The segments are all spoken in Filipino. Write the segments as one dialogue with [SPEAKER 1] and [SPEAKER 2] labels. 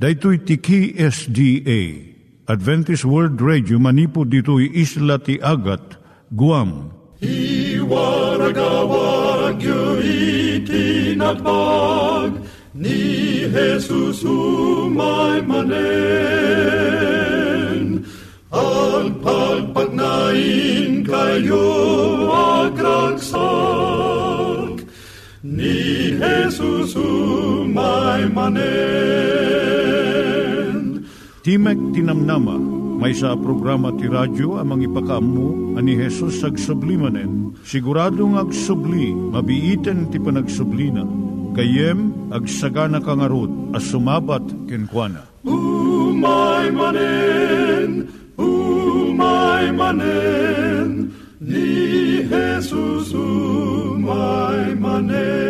[SPEAKER 1] Daitui tiki SDA Adventist World Radio manipud ditui isla ti Agat Guam.
[SPEAKER 2] I waragawag itinatpag ni Jesus umay manen al pagpagnain kayo agkansak ni Jesus umay manen
[SPEAKER 1] Timek Tinamnama, may sa programa ti radyo amang ipakaamu ani Hesus ag sublimanen. Siguradong ag subli, mabiiten ti panagsublina. Kayem ag sagana kangarot as sumabat kenkwana.
[SPEAKER 2] Umay manen, umay manen, ni Jesus umay manen.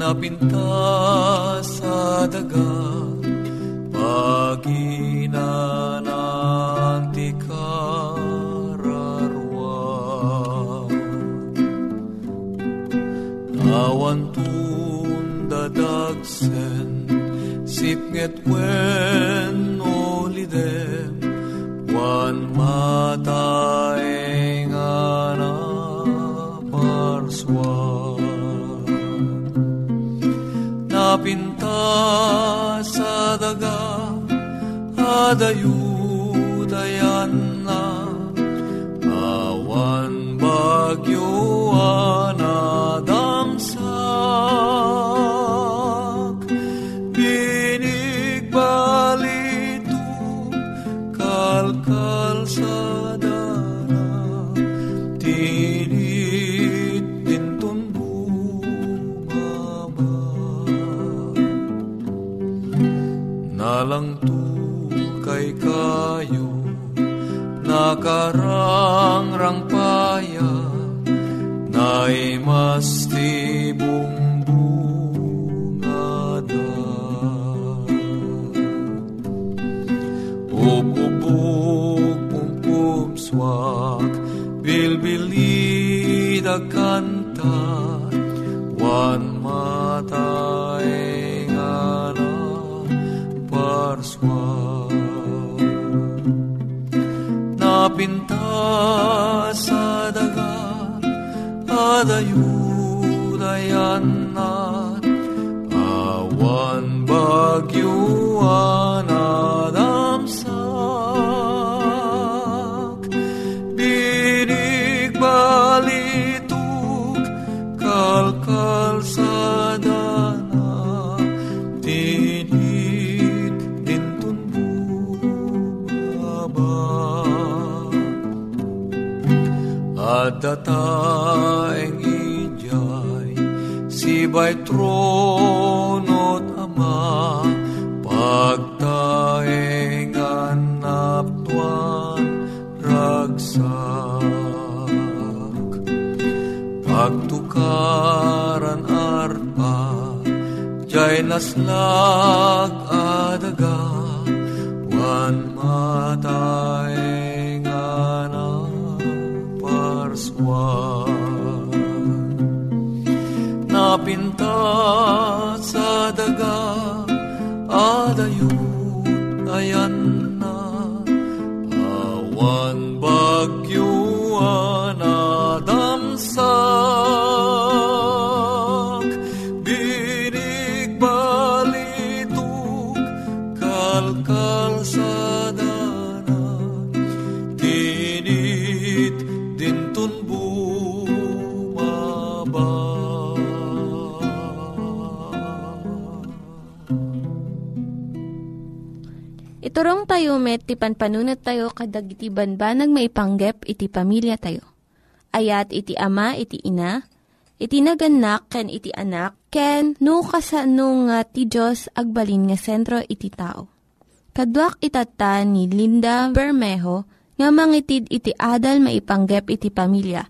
[SPEAKER 3] napinta sa daga paginananti kararwa awan tunda dagsen sipnget wen olidem падают. gun at dataeng ijay sibay tronot ama pagtaeng anaptuan ragsak. Pagtukaran arpa jay naslag adaga wan matay diwa Napinta sa daga adayut ayan na. Awan bagyuan adamsak Binig balituk kalkal sa
[SPEAKER 4] Tayo met, ti panpanunat tayo kadag iti banbanag maipanggep iti pamilya tayo. Ayat iti ama, iti ina, iti naganak, ken iti anak, ken no kasano nga ti Diyos agbalin nga sentro iti tao. Kaduak itata ni Linda Bermejo nga mangitid iti adal maipanggep iti pamilya.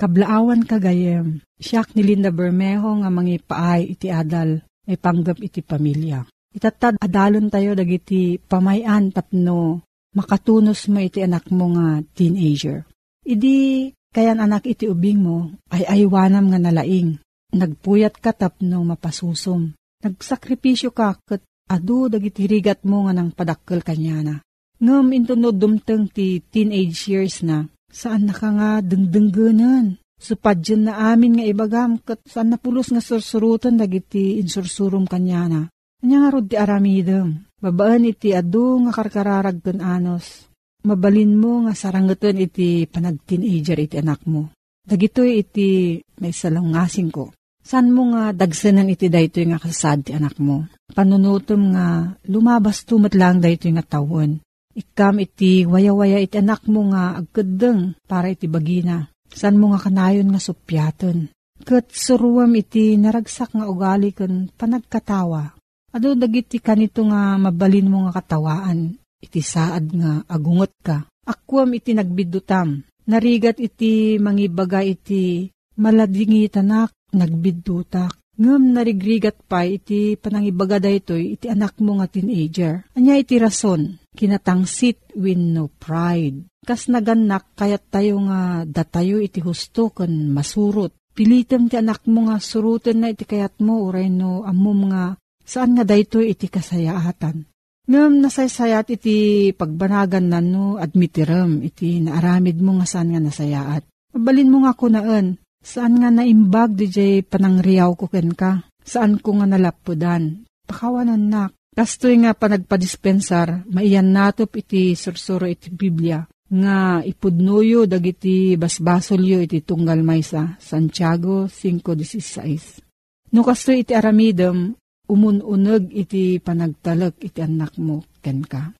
[SPEAKER 5] Kablaawan kagayem, siyak ni Linda Bermejo nga mangipaay iti adal, may panggap iti pamilya. Itatad adalon tayo dagiti pamayan tapno makatunos mo iti anak mo nga teenager. Idi kayan anak iti ubing mo ay aywanam nga nalaing. Nagpuyat ka tapno mapasusom. Nagsakripisyo ka kat adu dagiti rigat mo nga nang padakkel kanyana. Ngam intunod dumteng ti teenage years na saan na ka nga dengdenggenan. Supadyan na amin nga ibagam kat saan napulos nga sursurutan dagiti insursurum kanyana. Anya nga rod ti aramidem. Babaan iti adu nga karkararag ken anos. Mabalin mo nga sarangetan iti panag-teenager iti anak mo. Dagitoy iti may salungasing ko. San mo nga dagsanan iti daytoy nga kasad ti anak mo? Panunutom nga lumabas tumat lang daytoy nga tawon. Ikam iti waya-waya iti anak mo nga agkadeng para iti bagina. San mo nga kanayon nga supyaton? Kat suruam iti naragsak nga ugali ken panagkatawa. Ado dagiti kanito nga mabalin mo nga katawaan. Iti saad nga agungot ka. Akwam iti nagbidutam. Narigat iti mangibaga iti maladingi tanak nagbidutak. Ngam narigrigat pa iti panangibaga daytoy iti anak mo nga teenager. Anya iti rason, kinatangsit win no pride. Kas naganak kayat tayo nga datayo iti husto kan masurot. Pilitem ti anak mo nga surutan na iti kayat mo uray no amom nga saan nga daytoy iti kasayaatan. Ngam nasaysayat iti pagbanagan na no admitiram iti naaramid mo nga saan nga nasayaat. Mabalin mo nga kunaan, saan nga naimbag di jay panangriyaw ko ken ka, saan ko nga nalapudan. Pakawanan nak, kastoy nga panagpadispensar, maiyan natop iti sursuro iti Biblia, nga ipudnuyo dagiti basbasolyo iti tunggal maysa, Santiago 5.16. No kastoy iti aramidem, umununeg iti panagtalek iti anak mo ken ka.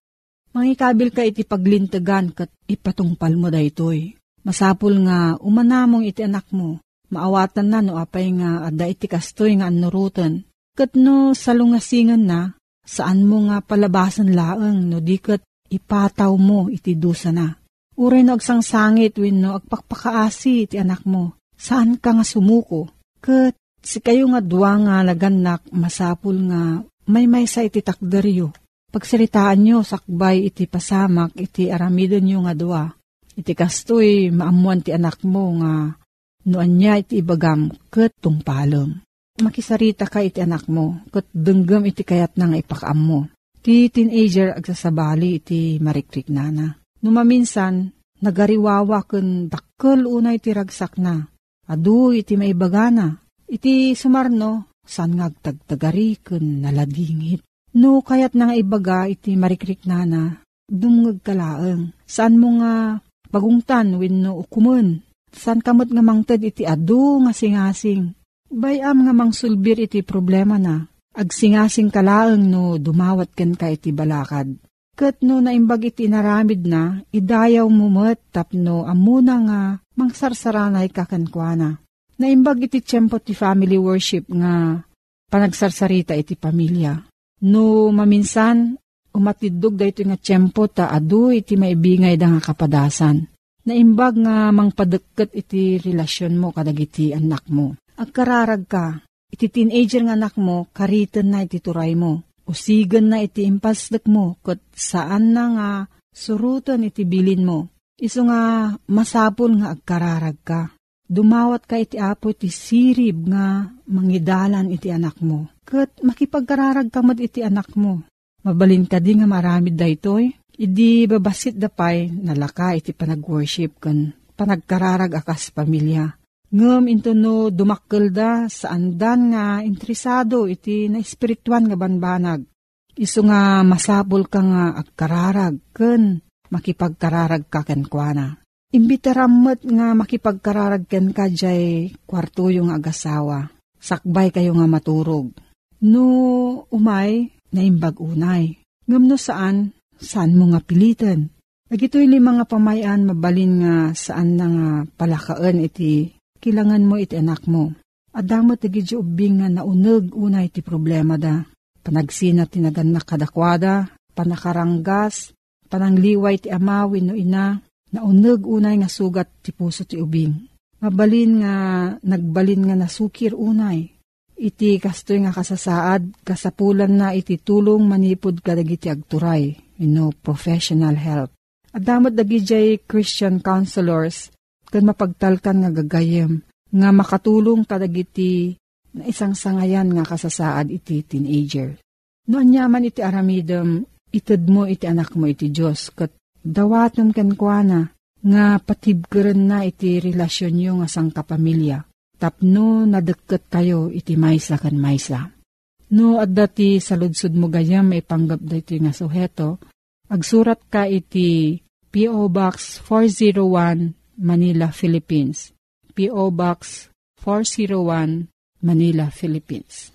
[SPEAKER 5] Mangikabil ka iti paglintegan kat ipatungpal mo daytoy. Masapul nga umanamong iti anak mo. Maawatan na no apay nga adda iti kastoy nga anurutan. Kat no salungasingan na, saan mo nga palabasan laeng no di kat ipataw mo iti dusa na. Uray no agsangsangit win no agpakpakaasi iti anak mo. Saan ka nga sumuko? Kat si kayo nga duwa nga laganak masapul nga may may sa iti takderyo. Pagsiritaan nyo sakbay iti pasamak iti aramidon nyo nga duwa. Iti kastoy maamuan ti anak mo nga noan niya iti ibagam ket tungpalem. Makisarita ka iti anak mo ket denggem iti kayat na nga ipakaam mo. Ti teenager agsasabali iti marikrik nana. Numaminsan, nagariwawa ken dakkel unay ti ragsak na. Adu iti maibagana. Iti sumarno, san nga agtagtagari ken naladingit. No kayat na nga ibaga iti marikrik nana, dumngag kalaeng. Saan mo nga bagungtan wenno ukumen. San kamot nga mangted iti adu nga singasing. Bayam nga mangsulbir iti problema na. Agsingasing kalaeng no dumawat ken ka iti balakad. Kat no naimbag iti naramid na, idayaw mo met tapno amuna nga mangsarsararay kakankwana. Naimbag iti tiyempo ti family worship nga panagsarsarita iti pamilya. No maminsan, umatidog dayto nga tiyempo ta adu iti maibingay da nga kapadasan. Naimbag nga mangpadeket iti relasyon mo kadagiti anak mo. Agkararag ka, iti teenager nga anak mo, kariton na iti turay mo. Usigan na iti impasdek mo, kat saan na nga surutan iti bilin mo. Iso nga masapol nga agkararag ka. Dumawat ka iti apo iti sirib nga mangidalan iti anak mo. Kat makipagkararag ka iti anak mo. Mabalin ka di nga maramid da itoy. Idi babasit da pay nalaka iti panag-worship kan panagkararag akas pamilya. Ngem into no dumakkel da sa andan nga interesado iti na espirituan nga banbanag. Isu nga masabol ka nga agkararag ken makipagkararag ka ken kuana. Imbitaramot nga makipagkararag ken ka jay kwarto yung agasawa. Sakbay kayo nga maturog. No umay, naimbag unay. Ngam no saan, saan mo nga pilitan. Nagito'y li mga pamayan mabalin nga saan na nga palakaan iti kilangan mo iti anak mo. Adamot iti ubing nga naunag unay iti problema da. Panagsina tinagan na kadakwada, panakaranggas, panangliway ti amawin no ina, naunag unay nga sugat ti puso ti ubing. Mabalin nga nagbalin nga nasukir unay. Iti kastoy nga kasasaad, kasapulan na iti tulong manipod kadagiti agturay, you know, professional help. Adamot dagijay Christian counselors, kan mapagtalkan nga gagayem, nga makatulong kadagiti na isang sangayan nga kasasaad iti teenager. No anyaman iti aramidem, ited mo iti anak mo iti Diyos, kat dawatom kan kuana, nga patibkeren na iti relasyon nyo nga sang kapamilya. Tapno nadagket kayo iti maysa kan maysa. No adda ti saludsud mo gayam may panggap da iti nga suheto, agsurat ka iti P.O. Box 401 Manila, Philippines. P.O. Box 401 Manila, Philippines.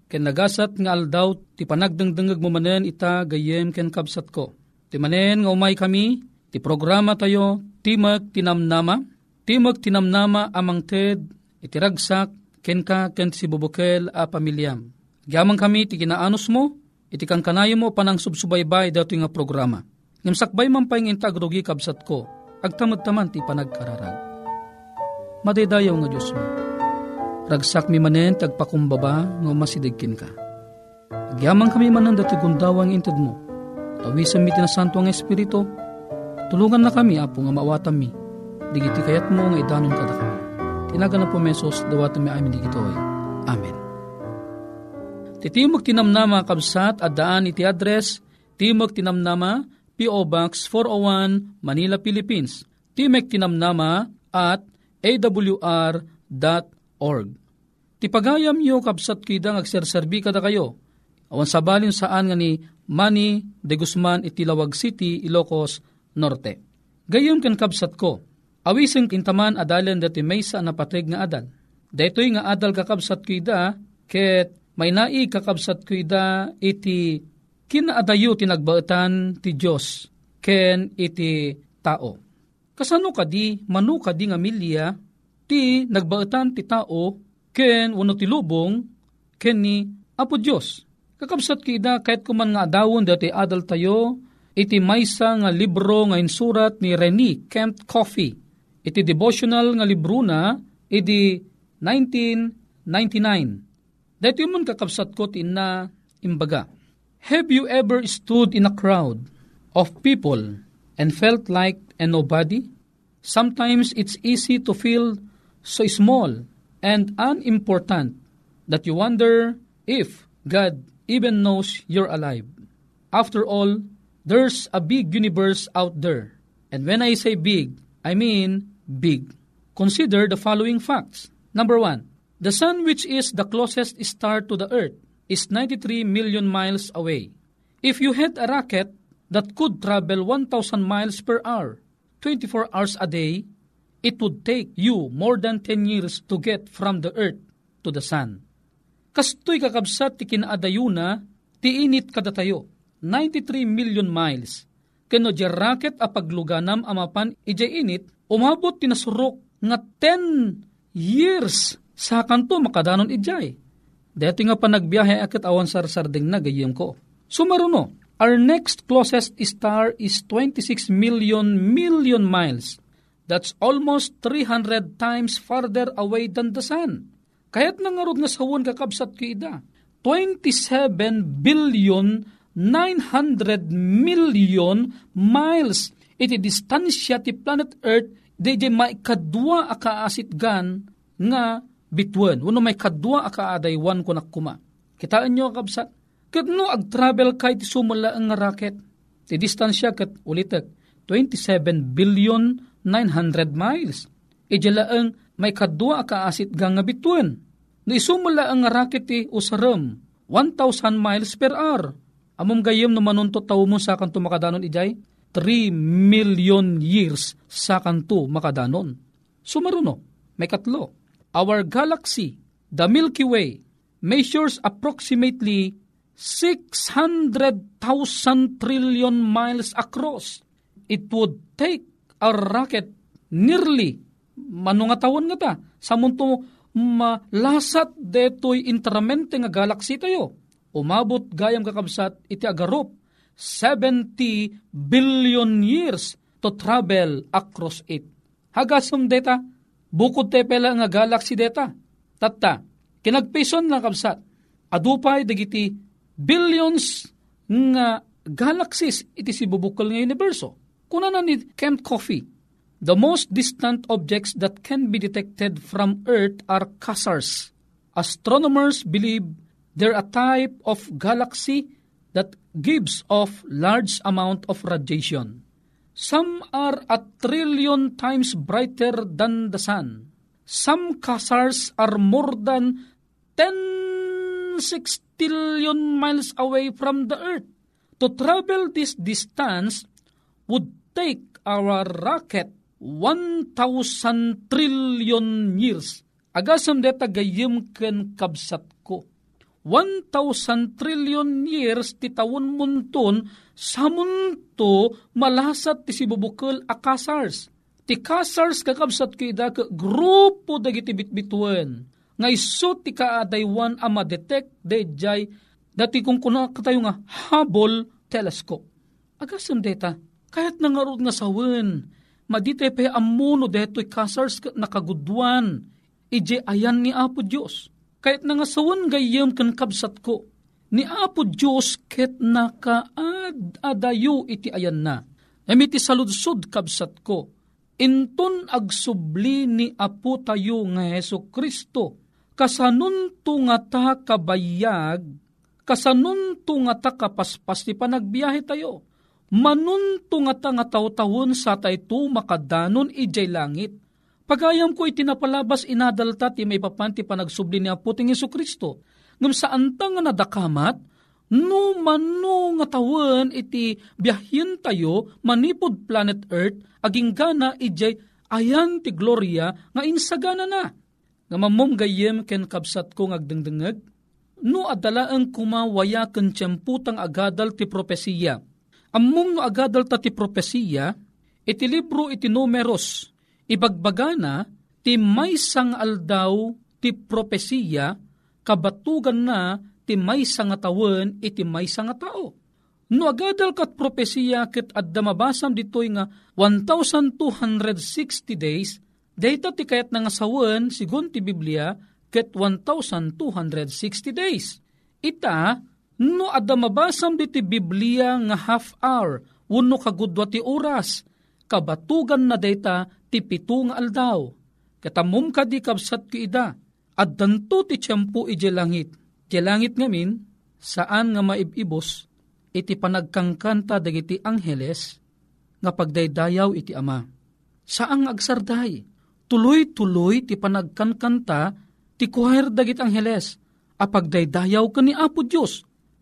[SPEAKER 6] ken nagasat nga aldaw, ti panagdangdangag mo manen ita gayem ken kabsat ko. Ti manen nga umay kami, ti programa tayo, Timag Tinamnama, Timag Tinamnama amang ted, iti ragsak, ken ka ken si bubukel a pamilyam. Gyamang kami ti kinaanos mo, iti kang kanayo mo panang subsubaybay dato nga programa. Ngam sakbay man pa yung intagrugi kabsat ko, agtamad taman ti panagkararag. Madaydayaw nga Diyos mo. Ragsak mi manen tagpakumbaba nga masidagkin ka. Agyamang kami manan dati gundawang intad mo. Tawisan mi tinasanto ang Espiritu. Tulungan na kami, apo nga mawatam mi. Digiti kayat mo nga idanon kada kami. Tinaga na po mesos, dawatan mi amin digitoy. Amen. Titimog tinamnama kabsat at daan iti address Timog Tinamnama, P.O. Box 401, Manila, Philippines. Timek Tinamnama at awr.org. Tipagayam yo kapsat kidang agserserbi kada kayo. Awan sabalin saan nga ni Manny de Guzman iti Lawag City, Ilocos Norte. Gayom kan kapsat ko, awiseng kintaman adalan dati maysa na patrig nga adal. Daytoy nga adal kakabsat kida, ket may nai kakabsat kida iti kinaadayo tinagbaetan ti Diyos ken iti tao. Kasano kadi manu kadi nga milya ti nagbaetan ti tao ken wano ti lubong ken ni Apo Diyos. Kakabsat kida kahit kuman nga adawon dati adal tayo iti maysa nga libro nga insurat ni Rene Kent Coffee. Iti devotional nga libro na iti 1999. Dito yung kakabsat ko na imbaga. Have you ever stood in a crowd of people and felt like a nobody? Sometimes it's easy to feel so small and unimportant that you wonder if God even knows you're alive. After all, there's a big universe out there. And when I say big, I mean big. Consider the following facts. Number one, The sun which is the closest star to the earth is 93 million miles away. If you had a rocket that could travel 1,000 miles per hour, 24 hours a day, it would take you more than 10 years to get from the earth to the sun. Kastoy kakabsat ti kinaadayuna, ti init kada tayo, 93 million miles. Kano di a pagluganam amapan ijay init, umabot tinasurok nga 10 years sa kanto makadanon ijay. Dati nga pa nagbiyahe akit awan sarsarding na gayem ko. Sumaruno, our next closest star is 26 million million miles. That's almost 300 times farther away than the sun. Kaya't nangarod nga sawon kakabsat ko ida. 27 billion 900 million miles iti distansya ti planet Earth di may kadwa akaasit gan nga bitwen. Wano may kadwa akaadaywan ko nakuma. Kitaan nyo kabsat? Kat no ag-travel kay ti sumula ang rocket. Ti distansya kat ulitek 27 billion 900 miles. Ijala ang may kadwa kaasit gang nga bituin. No isumula ang rocket ti usaram 1,000 miles per hour. Amom gayem no manunto tao mo sa kanto makadanon ijay 3 million years sa kanto makadanon. Sumaruno, may katlo. Our galaxy, the Milky Way, measures approximately 600,000 trillion miles across. It would take a rocket nearly manungatawan nga ta sa munto malasat detoy intramente nga galaxy tayo. Umabot gayam kakabsat iti agarop 70 billion years to travel across it. Hagasum deta, bukod te pela nga galaxy deta. Tatta, kinagpison na kabsat, adupay dagiti billions nga galaxies iti si bubukol nga universo. Kuna na ni Kent Coffee, the most distant objects that can be detected from Earth are quasars. Astronomers believe they're a type of galaxy that gives off large amount of radiation. Some are a trillion times brighter than the sun. Some quasars are more than 10 sextillion miles away from the Earth. To travel this distance would take our rocket 1,000 trillion years. Agasam deta gayim ken kabsat ko. 1,000 trillion years ti tawon munton sa munto malasat ti sibubukol a kasars. Ti kasars kakabsat ko ida ka grupo dagiti bitbituen. Nga iso ti kaadaywan a madetect dejay dati kung kuna katayo nga Hubble telescope. Agasam deta, kahit nangarod nga sawen, madite pa amuno deto'y kasars nakagudwan, ije ayan ni Apo Diyos. Kahit nangasawan gayam kan kabsat ko, ni Apo Diyos ket nakaad-adayo iti ayan na. Emiti saludsod kabsat ko, inton agsubli ni Apo tayo nga Heso Kristo, kasanun nga ta kabayag, kasanun nga ta kapaspas ti panagbiyahe tayo, manun nga ta nga taw-tawon sa tayto makadanon ijay langit, Pagayam ko itinapalabas inadalta ti may papanti panagsubli ni Aputing Yesu Kristo. Ngam saan ta nga nadakamat, no mano nga tawen iti biyahin tayo manipod planet Earth, aging gana ijay ayan ti gloria nga insagana na. Nga mamom gayem ken kabsat ko ngagdengdengeg, no adala ang kumawaya ken tiyemputang agadal ti propesiya. Ammom no agadal ta ti propesiya, iti libro iti numeros, Ibagbagana, ti may sang aldaw ti propesiya, kabatugan na ti may nga tawen iti may nga tao. No agadal kat propesiya ket adda mabasam ditoy nga 1,260 days, data ti kayat nga sawen sigun ti Biblia ket 1,260 days. Ita, no adda mabasam diti Biblia nga half hour, uno kagudwa ti oras, kabatugan na data ti pito nga aldaw. Katamum ka di kabsat ko ida, at danto ti tiyempo iti langit. Ti langit ngamin, saan nga maibibos, iti panagkangkanta dagiti angheles, nga pagdaydayaw iti ama. Saang agsarday, tuloy-tuloy ti panagkankanta, ti choir dagit angheles, apagdaydayaw ka ni Apo Diyos,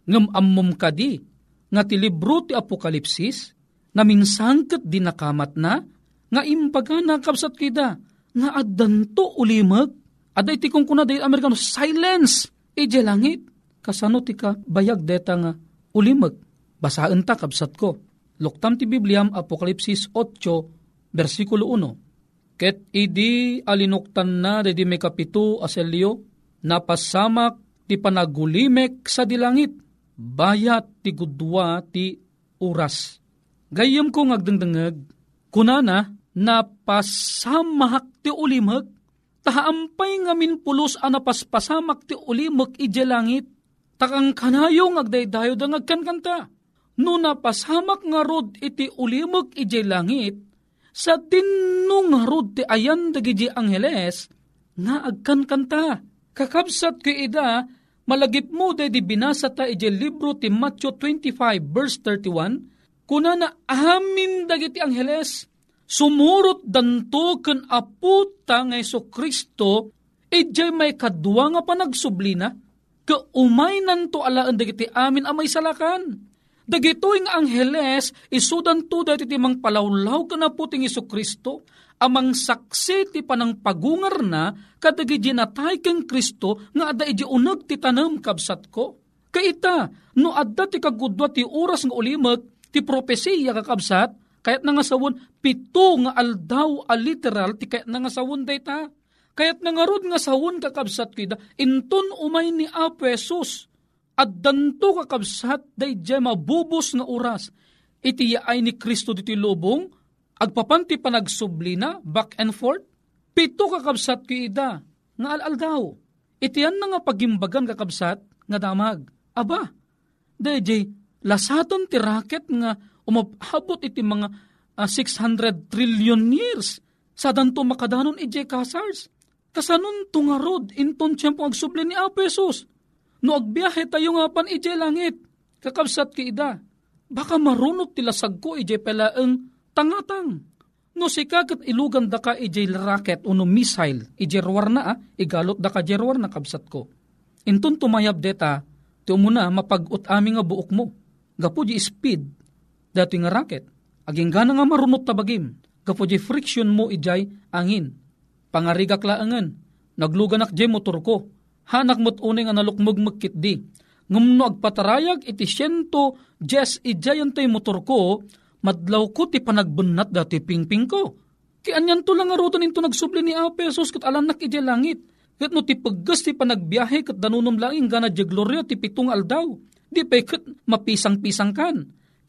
[SPEAKER 6] ngam ammom kadi, nga ti libro ti Apokalipsis, na minsangkat di nakamat na, nga imbaga nakapsat kida, nga addanto ulimag, aday ti kung kuna dahi Amerikano, silence, ije langit, kasano ti ka bayag deta nga ulimag, basaan ta kapsat ko. Luktam ti Bibliam, Apokalipsis 8, versikulo 1. Ket idi alinuktan na dedi may kapito aselyo, napasamak ti panagulimek sa dilangit, bayat ti gudwa ti uras. Gayam ko ngagdengdengeg, kunana, napasamahak ti ulimag, tahaampay ngamin pulos anapaspasamak ti ulimag ije langit, takang kanayo ngagdaydayo da ngagkankanta. No napasamak nga rod iti ulimag ije langit, sa dinno nga rod ti ayan dagiti angheles, nga agkankanta. Kakabsat ko ida, malagip mo de di binasa ta ije libro ti Matthew 25 verse 31, kuna na amin dagiti angheles, sumurot danto ken aputa nga Iso Kristo, ijay may kadwa nga panagsublina, ka umay nanto alaan dagiti amin amay salakan. Dagitoy nga angheles, isudan to dati ti mang palawlaw ka na puting Iso Kristo, amang saksi ti panang pagungar na kadagi natay keng Kristo nga ada iji unag ti tanam kabsat ko. Kaita, no adda ti kagudwa ti oras nga ulimag, ti propesiya kakabsat, kayat nga sawon, pito nga aldaw a literal ti kayat nga sawon dayta. Kayat nga rod nga sawon kakabsat kida, inton umay ni Apo Jesus, at danto kakabsat day jay mabubos nga oras. Iti ay ni Kristo diti lubong, agpapanti panagsublina, back and forth. Pito kakabsat ko ida, nga alal daw. Iti yan na nga pagimbagan kakabsat, nga damag. Aba, jay, lasaton ti raket nga umabot iti mga uh, 600 trillion years sa danto makadanon ije kasars. Kasanon tungarod inton tiyempo agsubli ni Apesos No agbiyahe tayo nga pan ije langit, kakabsat ki ida. Baka marunot tila sagko ije pelaeng tangatang. No sika kat ilugan da ka ije rocket o no missile, ije na ah, igalot da ka jerwar na kabsat ko. Intun tumayab deta, ti umuna mapag-ut ami nga buok mo. Gapo di speed, dati nga rocket. Aging gana nga marunot tabagim, gapo di friction mo ijay angin. Pangarigak laangan, nagluganak je motor ko, hanak mo't unay nga nalukmog magkit di. Ngumno agpatarayag iti siyento jes ijayan tay motor ko, madlaw ko ti panagbunat dati pingping ko. Kianyan to lang arutan into nagsubli ni Apesos kat alanak ije langit. Kat no ti paggas ti panagbiyahe kat danunom langing gana di gloria ti pitong aldaw. Di pa mapisang-pisang kan.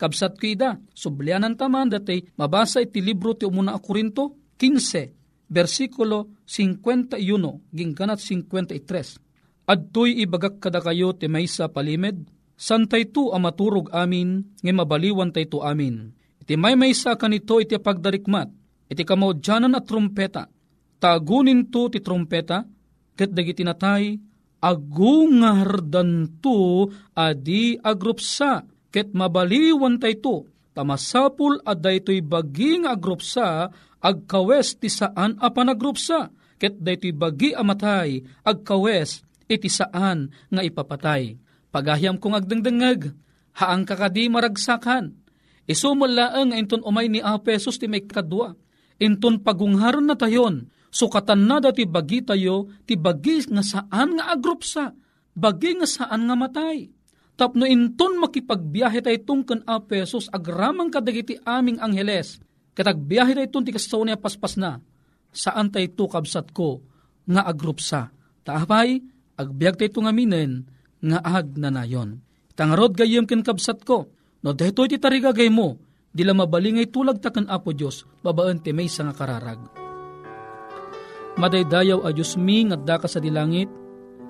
[SPEAKER 6] Kabsat ko ida, sublianan taman dati mabasa iti libro ti umuna a Korinto 15, versikulo 51, gingganat 53 Adtoy ibagak kada kayo ti maysa palimed, santay tu amaturog amin, nga mabaliwan tay amin. Iti may maysa kanito iti pagdarikmat, iti kamaudyanan at trumpeta, tagunin tu ti trumpeta, ket dagiti natay, agungardan tu adi agrupsa, ket mabaliwan tay tu, tamasapul aday to'y baging agrupsa, agkawes ti saan a panagrupsa, ket daytoy bagi amatay, agkawes iti saan nga ipapatay. Pagahyam kong agdengdengag, haang kakadi maragsakan. Isumulaang inton umay ni Apesos ti may kadwa. Inton pagungharon na tayon, sukatan na dati bagi tayo, ti bagi nga saan nga agrupsa, bagi nga saan nga matay. Tapno inton makipagbiyahe tayo tungkan Apesos, agramang kadagiti aming angheles, katagbiyahe tayo itong ti kasaw paspas na, saan tayo tukabsat ko, nga agrupsa. Taapay, agbiag tayo nga minen, nga ag na nayon. Tangarod gayem ken kabsat ko, no detoy ti tarigagay mo, dila mabalingay tulag takan apo Diyos, babaan ti may nga kararag. Madaydayaw a Diyos mi nga daka sa dilangit,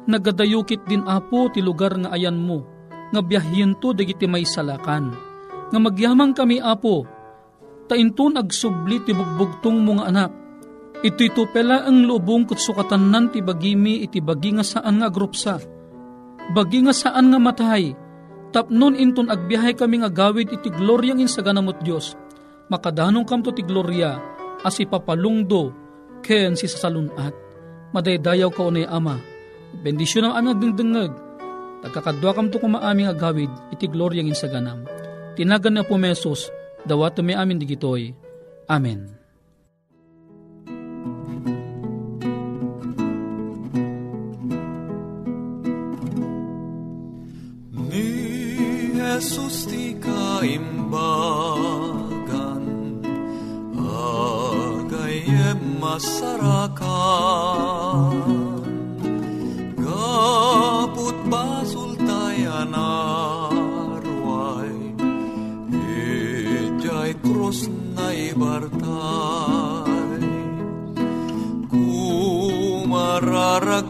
[SPEAKER 6] nagadayukit din apo ti lugar nga ayan mo, nga biyahyen to dagiti may salakan. Nga magyamang kami apo, tainton agsubli ti bugbugtong mga anak, Ito ito pela ang lubong kutsukatan nan ti bagimi iti bagi nga saan nga grupsa. Bagi nga saan nga matay. Tapnon inton agbiyahe kami nga gawid iti gloryang insaganamot Diyos. Makadanong kam to ti gloria as ipapalungdo ken si sasalunat. Madaydayaw ka unay ama Bendisyon ang aming agdingdingag. Tagkakadwa kam to kumaaming agawid, iti gloryang insaganam. Tinagan na po mesos, dawat may amin digitoy. Amen.
[SPEAKER 3] Jesus ti kaimbagan Agayem masarakan. Kaput basul tayan arway Ijay krus na ibartay. Kumararagtay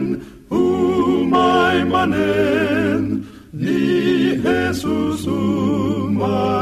[SPEAKER 2] minen, umaimanen, ni Jesus umaimanen.